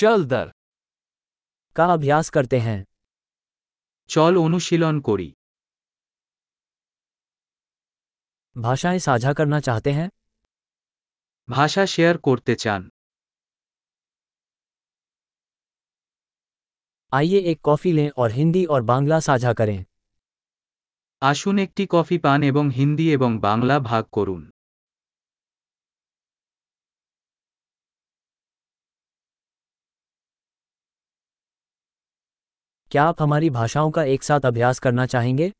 चल दर का अभ्यास करते हैं চল অনুশীলন করি भाषाएं साझा करना चाहते हैं ভাষা শেয়ার করতে চান आइए एक कॉफी लें और हिंदी और बांग्ला साझा करें আসুন একটি কফি পান এবং হিন্দি এবং বাংলা ভাগ করুন क्या आप हमारी भाषाओं का एक साथ अभ्यास करना चाहेंगे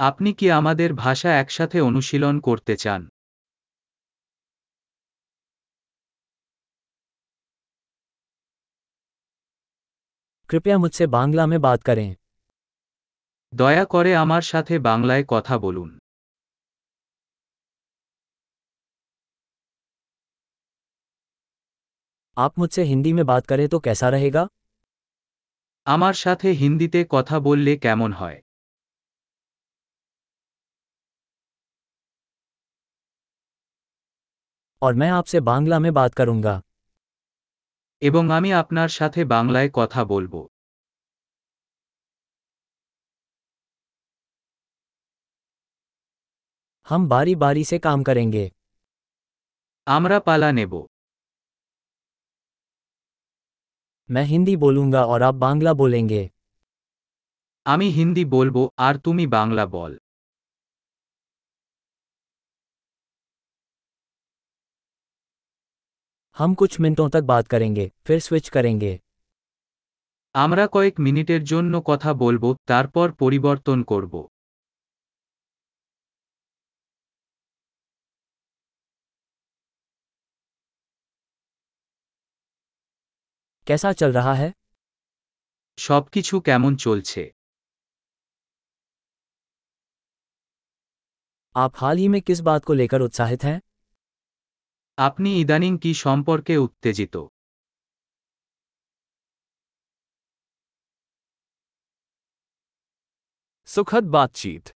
আপনি কি আমাদের ভাষা একসাথে অনুশীলন করতে চান कृपया मुझसे बांग्ला में बात करें দয়া করে আমার সাথে বাংলায় কথা বলুন आप मुझसे हिंदी में बात करें तो कैसा रहेगा আমার সাথে হিন্দিতে কথা বললে কেমন হয় और मैं आपसे बांग्ला में बात करूंगा এবং আমি আপনার সাথে বাংলায় কথা বলবো हम बारी बारी से काम करेंगे আমরা পালা নেব मैं हिंदी बोलूंगा और आप बांग्ला बोलेंगे আমি হিন্দি বলবো আর তুমি বাংলা বল हम कुछ मिनटों तक बात करेंगे फिर स्विच करेंगे আমরা কয়েক মিনিটের জন্য কথা বলবো তারপর পরিবর্তন করব कैसा चल रहा है সবকিছু কেমন চলছে आप हाल ही में किस बात को लेकर उत्साहित हैं আপনি ইদানিং কি সম্পর্কে উত্তেজিত सुखद बातचीत